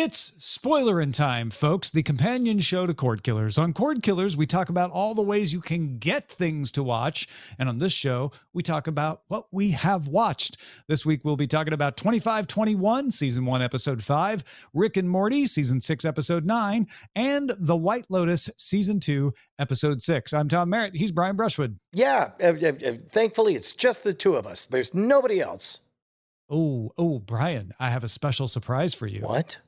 It's spoiler in time, folks, the companion show to Cord Killers. On Cord Killers, we talk about all the ways you can get things to watch. And on this show, we talk about what we have watched. This week, we'll be talking about 2521, season one, episode five, Rick and Morty, season six, episode nine, and The White Lotus, season two, episode six. I'm Tom Merritt. He's Brian Brushwood. Yeah. Uh, uh, uh, thankfully, it's just the two of us. There's nobody else. Oh, oh, Brian, I have a special surprise for you. What?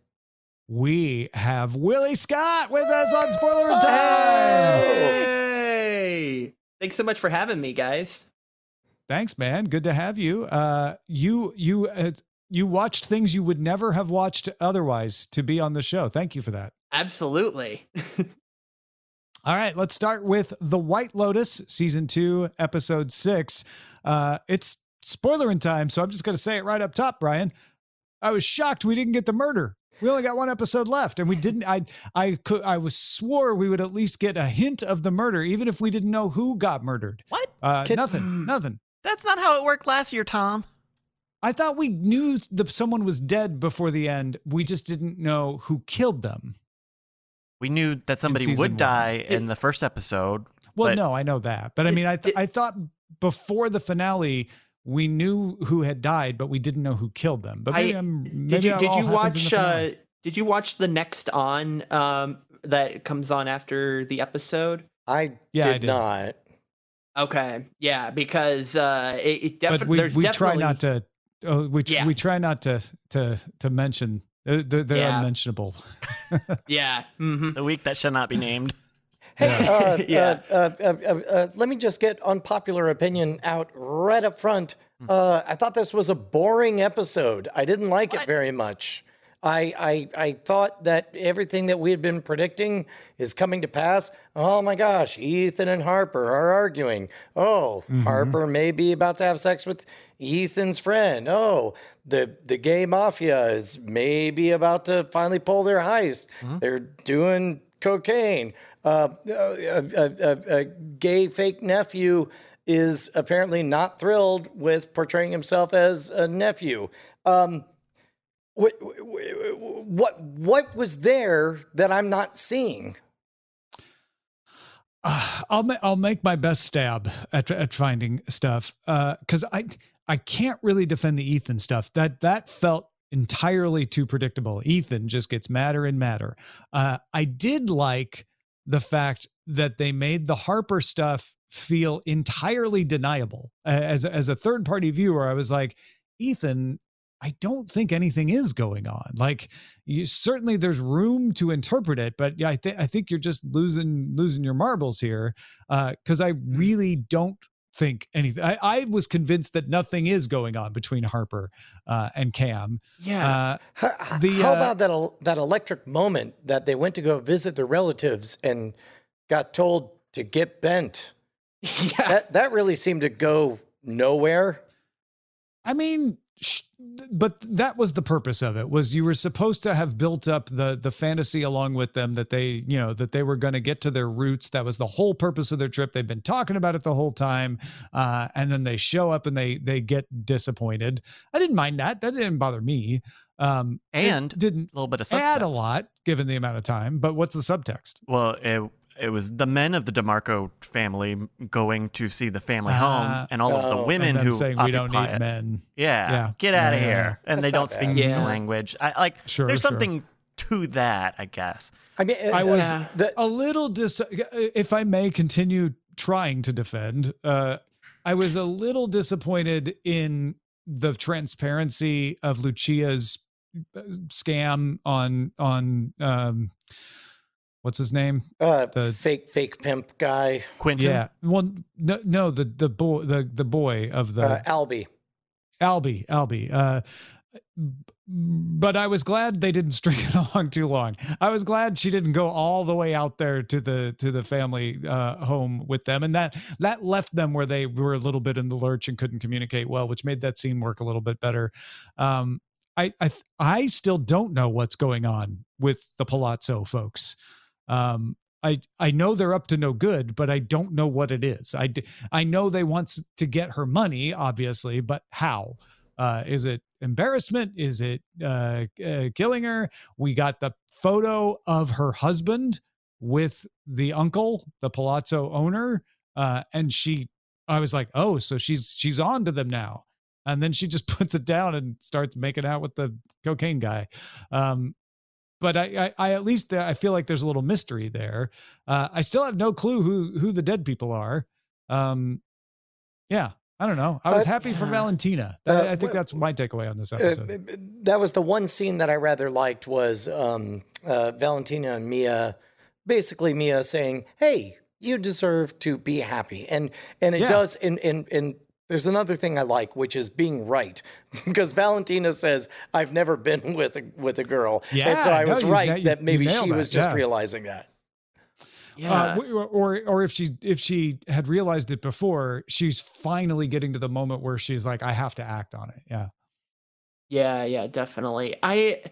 We have Willie Scott with us on Spoiler in Time. Hey! Thanks so much for having me, guys. Thanks, man. Good to have you. Uh, you you uh, you watched things you would never have watched otherwise to be on the show. Thank you for that. Absolutely. All right, let's start with The White Lotus, season two, episode six. Uh, it's spoiler in time, so I'm just going to say it right up top, Brian. I was shocked we didn't get the murder. We only got one episode left, and we didn't. I I could I was swore we would at least get a hint of the murder, even if we didn't know who got murdered. What? Uh, nothing. Nothing. That's not how it worked last year, Tom. I thought we knew that someone was dead before the end. We just didn't know who killed them. We knew that somebody would season die one. in the first episode. Well, but no, I know that, but I mean, I th- I thought before the finale we knew who had died, but we didn't know who killed them. But maybe I- I'm, maybe did you did you happens in the watch uh did you watch the next on um that comes on after the episode? I Yeah, I did did. not. Okay. Yeah, because uh it, it but definitely we there's we try not to uh, we tr- Yeah. we try not to to to mention uh, they're, they're Yeah. unmentionable. Yeah. hmm the week that shall not be named. Hey, uh, Yeah. uh, uh, uh, uh, uh, let me just get unpopular opinion out right up front. Hmm. Uh, I thought this was a boring episode. I didn't like it very much. I, I I thought that everything that we had been predicting is coming to pass. Oh my gosh, Ethan and Harper are arguing. Oh, Mm-hmm. Harper may be about to have sex with Ethan's friend. Oh, the the gay mafia is maybe about to finally pull their heist. Mm-hmm. They're doing cocaine. Uh, a, a, a, gay fake nephew is apparently not thrilled with portraying himself as a nephew. Um, what, what what was there that I'm not seeing? Uh, I'll ma- I'll make my best stab at at finding stuff because I I can't really defend the Ethan stuff. That that felt entirely too predictable. Ethan just gets madder and madder. Uh, I did like the fact that they made the Harper stuff feel entirely deniable. Uh, As as a third party viewer, I was like, Ethan. I don't think anything is going on. Like, you certainly there's room to interpret it, but yeah, I think I think you're just losing losing your marbles here. Because I really don't think anything. I, I was convinced that nothing is going on between Harper uh, and Cam. Yeah. Uh, How, The, how uh, about that el- that electric moment that they went to go visit their relatives and got told to get bent? yeah. That that really seemed to go nowhere. I mean, sh- but that was the purpose of it. Was you were supposed to have built up the the fantasy along with them that they, you know, that they were going to get to their roots. That was the whole purpose of their trip. They've been talking about it the whole time, uh, and then they show up and they they get disappointed. I didn't mind that. That didn't bother me. Um, And didn't A little bit of add a lot given the amount of time. But what's the subtext? Well, it, it was the men of the DeMarco family going to see the family Ah. home, and all of Oh. the women and them who saying we don't need it. men. Yeah, Yeah. get out of Yeah, yeah, here, and That's they don't speak bad. the language. I like. Sure, there's sure. something to that, I guess. I mean, I uh, was Yeah. the, a little dis if I may continue trying to defend, uh, I was a little disappointed in the transparency of Lucia's uh, scam on on um what's his name? uh, the- fake fake pimp guy, Quentin. Yeah. Well no no the the boy the the boy of the uh, Albie. Albie, Albie. Uh, but I was glad they didn't string it along too long. I was glad she didn't go all the way out there to the to the family uh, home with them, and that that left them where they were a little bit in the lurch and couldn't communicate well, which made that scene work a little bit better. Um, I I I still don't know what's going on with the Palazzo folks. Um, I I know they're up to no good, but I don't know what it is. I I know they want to get her money, obviously, but how? Uh, is it embarrassment? Is it uh, uh, killing her? We got the photo of her husband with the uncle, the palazzo owner, uh, and she. I was like, oh, so she's she's on to them now, and then she just puts it down and starts making out with the cocaine guy. Um, but I, I, I, at least uh, I feel like there's a little mystery there. Uh, I still have no clue who who the dead people are. Um, yeah, I don't know. I was uh, happy for Valentina. Uh, I think that's my takeaway on this uh, episode. that was the one scene that I rather liked was um, uh, Valentina and Mia, basically Mia saying, "Hey, you deserve to be happy," and and it yeah. does. In in in there's another thing I like, which is being right, because Valentina says, "I've never been with a with a girl," yeah, and so I was right you, that maybe she was just yeah. realizing that. Yeah. Uh, or or if she if she had realized it before, she's finally getting to the moment where she's like, I have to act on it. Yeah. Yeah, yeah, definitely. I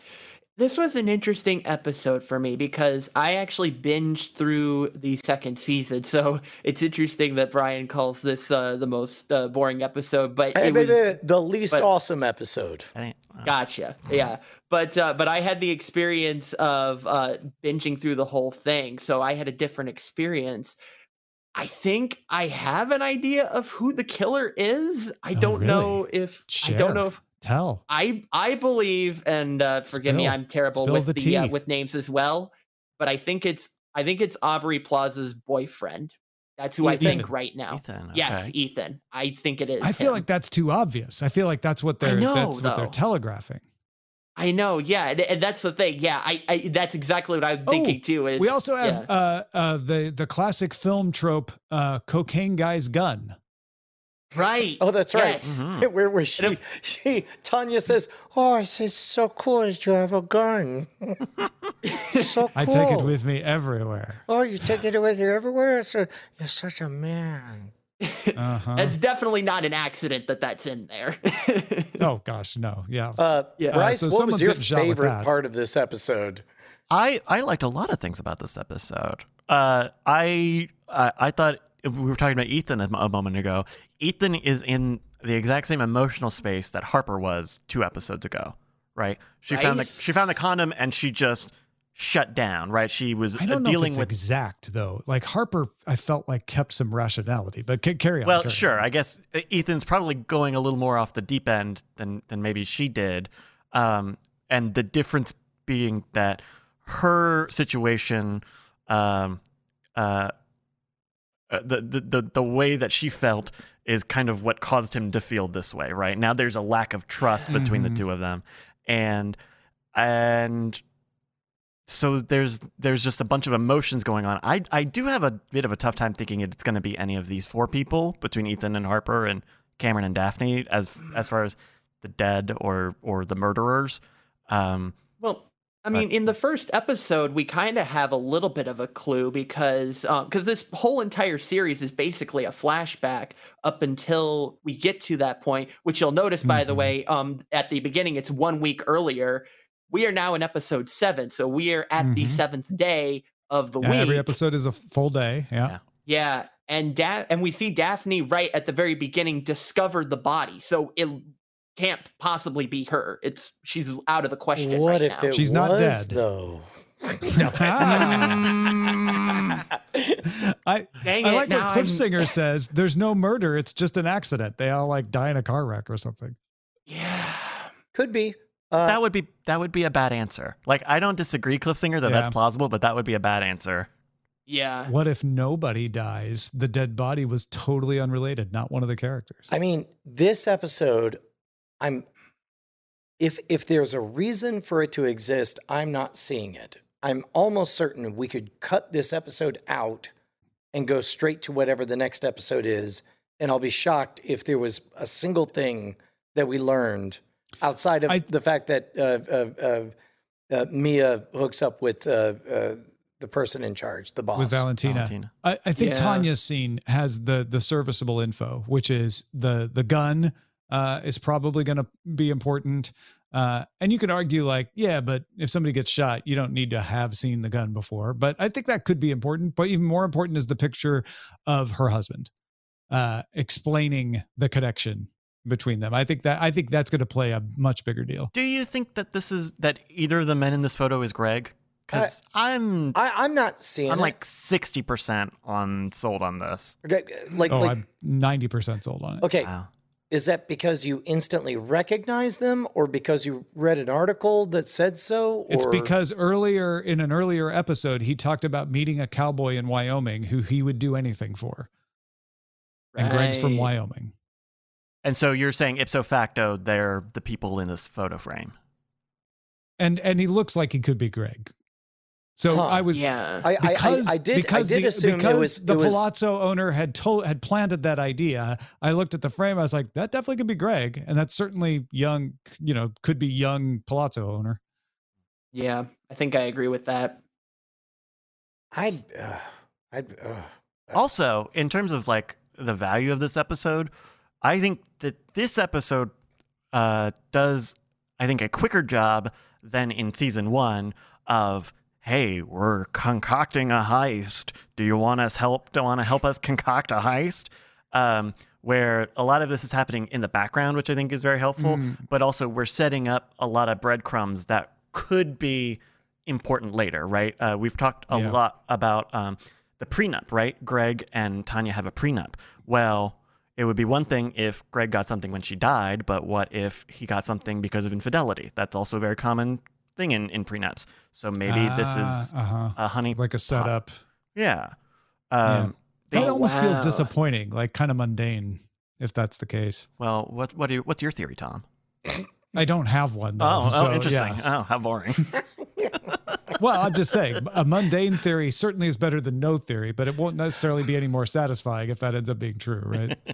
this was an interesting episode for me because I actually binged through the second season. So it's interesting that Brian calls this uh, the most uh, boring episode, but it was the least but, awesome episode. Gotcha. Yeah, but uh, but I had the experience of uh, binging through the whole thing, so I had a different experience. I think I have an idea of who the killer is. I oh, don't really? know if Share. I don't know if Tell. I I believe, and uh, forgive Spill. me, I'm terrible Spill with the, the uh, with names as well. But I think it's I think it's Aubrey Plaza's boyfriend. That's who Ethan. I think right now. Ethan. Okay. Yes, Ethan. I think it is. I feel him. like that's too obvious. I feel like that's what they're know, that's though. what they're telegraphing. I know, yeah, and, and, that's the thing. Yeah, I, I that's exactly what I'm oh, thinking too. Is we also have yeah. uh, uh, the the classic film trope, uh, cocaine guy's gun. Right. Oh, that's right. Yes. Mm-hmm. Where where she if, she Tanya says, "Oh, it's, it's so cool that you have a gun. so cool. I take it with me everywhere. Oh, you take it with you everywhere. So you're such a man." Uh-huh. It's definitely not an accident that that's in there. oh gosh, no. Yeah. Uh, yeah. Bryce, uh, so what was your favorite part of this episode? I I liked a lot of things about this episode. Uh, I I, I thought we were talking about Ethan a moment ago. Ethan is in the exact same emotional space that Harper was two episodes ago, right? She right? found the she found the condom and she just shut down, right? She was I don't know dealing if with exact though. Like Harper, I felt like kept some rationality, but carry on. Well, carry sure. On. I guess Ethan's probably going a little more off the deep end than than maybe she did, um, and the difference being that her situation, um, uh, uh the, the the the way that she felt is kind of what caused him to feel this way, right? Now there's a lack of trust between mm-hmm. the two of them. And and so there's there's just a bunch of emotions going on. I I do have a bit of a tough time thinking it's going to be any of these four people between Ethan and Harper and Cameron and Daphne as as far as the dead or or the murderers. Um, well, I mean, in the first episode, we kind of have a little bit of a clue because because um, this whole entire series is basically a flashback up until we get to that point. Which you'll notice, by mm-hmm. the way, um, at the beginning, it's one week earlier. We are now in episode seven, so we are at mm-hmm. the seventh day of the yeah, week. Every episode is a full day. Yeah. Yeah. yeah. And da- and we see Daphne right at the very beginning discover the body. So it can't possibly be her. It's she's out of the question. What right if now. it she's was, not dead though? I Dang I like what Cliff I'm... Singer says. There's no murder. It's just an accident. They all like die in a car wreck or something. Yeah, could be. Uh, that would be that would be a bad answer. Like I don't disagree, Cliff Singer, that yeah. that's plausible, but that would be a bad answer. Yeah. What if nobody dies? The dead body was totally unrelated, not one of the characters. I mean, this episode I'm if if there's a reason for it to exist, I'm not seeing it. I'm almost certain we could cut this episode out and go straight to whatever the next episode is, and I'll be shocked if there was a single thing that we learned outside of I, the fact that uh, uh, uh, Mia hooks up with uh, uh, the person in charge, the boss, with Valentina. Valentina. I, I, think yeah. Tanya's scene has the the serviceable info, which is the the gun uh, is probably going to be important. Uh, and you could argue, like, yeah, but if somebody gets shot, you don't need to have seen the gun before. But I think that could be important. But even more important is the picture of her husband uh, explaining the connection between them. I think that I think that's going to play a much bigger deal. Do you think that this is that either of the men in this photo is Greg? Because I'm I, I'm not seeing. I'm it. like sixty percent on sold on this. Okay, like oh, like I'm ninety percent sold on it. okay. Wow. Is that because you instantly recognize them, or because you read an article that said so? It's because earlier in an earlier episode, he talked about meeting a cowboy in Wyoming who he would do anything for. And Greg's from Wyoming. And so you're saying ipso facto they're the people in this photo frame. And and he looks like he could be Greg. So Huh. I was Yeah. I, I, I, because I did I did the, assume because it was the was, Palazzo owner had told had planted that idea. I looked at the frame. I was like, that definitely could be Greg, and that's certainly young. You know, could be young Palazzo owner. Yeah. I think I agree with that. I'd uh, I'd uh, Also, in terms of like the value of this episode, I think that this episode uh, does, I think, a quicker job than in season one of, hey, we're concocting a heist. Do you want us help? Do you want to help us concoct a heist? Um, where a lot of this is happening in the background, which I think is very helpful, Mm. but also we're setting up a lot of breadcrumbs that could be important later, right? Uh, we've talked a Yeah. lot about um, the prenup, right? Greg and Tanya have a prenup. Well, it would be one thing if Greg got something when she died, but what if he got something because of infidelity? That's also a very common thing in, in prenups. So maybe this is uh huh a honey. like a setup. Yeah. Um, That Oh, almost wow. feels disappointing, like kind of mundane, if that's the case. Well, what what do you, what's your theory, Tom? I don't have one. Though, Oh, so, oh, interesting. yeah. Oh, how boring. Well, I'm just saying, a mundane theory certainly is better than no theory, but it won't necessarily be any more satisfying if that ends up being true, right?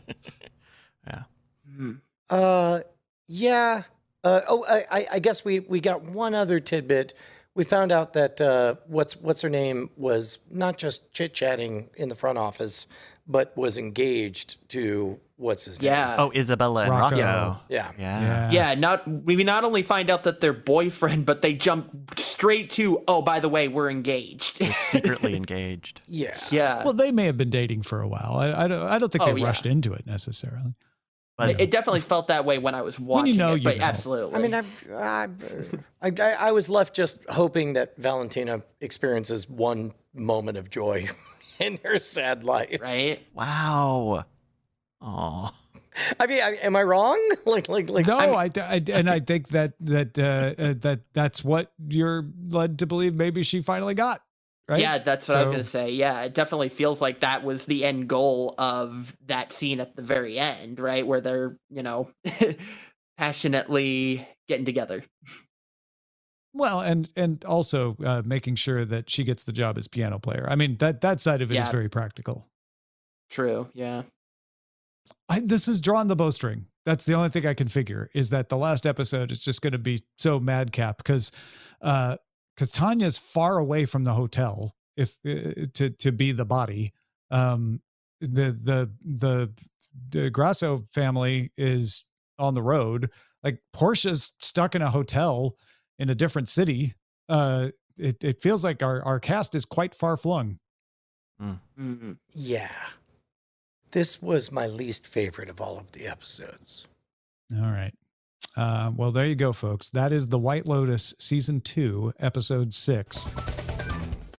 Hmm. Uh, yeah. Uh, oh, I, I- I guess we we got one other tidbit. We found out that uh, what's what's her name was not just chit chatting in the front office, but was engaged to what's his name? Yeah. oh, Isabella and Rocco. Rocco. yeah. Yeah. Yeah, not we not only find out that they're boyfriend, but they jump straight to, oh, by the way, we're engaged. They're secretly engaged. Yeah. yeah. Well, they may have been dating for a while. I, I don't. I don't think Oh, they yeah. rushed into it necessarily. But it, it definitely felt that way when I was When you watching know, it, you but know. absolutely. I mean, I, I, I, I was left just hoping that Valentina experiences one moment of joy in her sad life. right? wow. Oh. I mean, I, am I wrong? like, like, like. no, I'm- I, I and I think that that uh, uh, that that's what you're led to believe. Maybe she finally got right. Yeah, that's what I was gonna say. Yeah, it definitely feels like that was the end goal of that scene at the very end, right? Where they're, you know, passionately getting together. Well, and and also uh, making sure that she gets the job as piano player. I mean that that side of it is Yeah. very practical. True. Yeah. I, this is drawn the bowstring. That's the only thing I can figure is that the last episode is just going to be so madcap because uh because Tanya's far away from the hotel if uh, to to be the body. Um, the the the the Grasso family is on the road. Like Portia's stuck in a hotel in a different city. Uh, it it feels like our our cast is quite far flung. Mhm. Yeah. This was my least favorite of all of the episodes. All right. Uh, well, there you go, folks. That is The White Lotus, Season 2, Episode 6.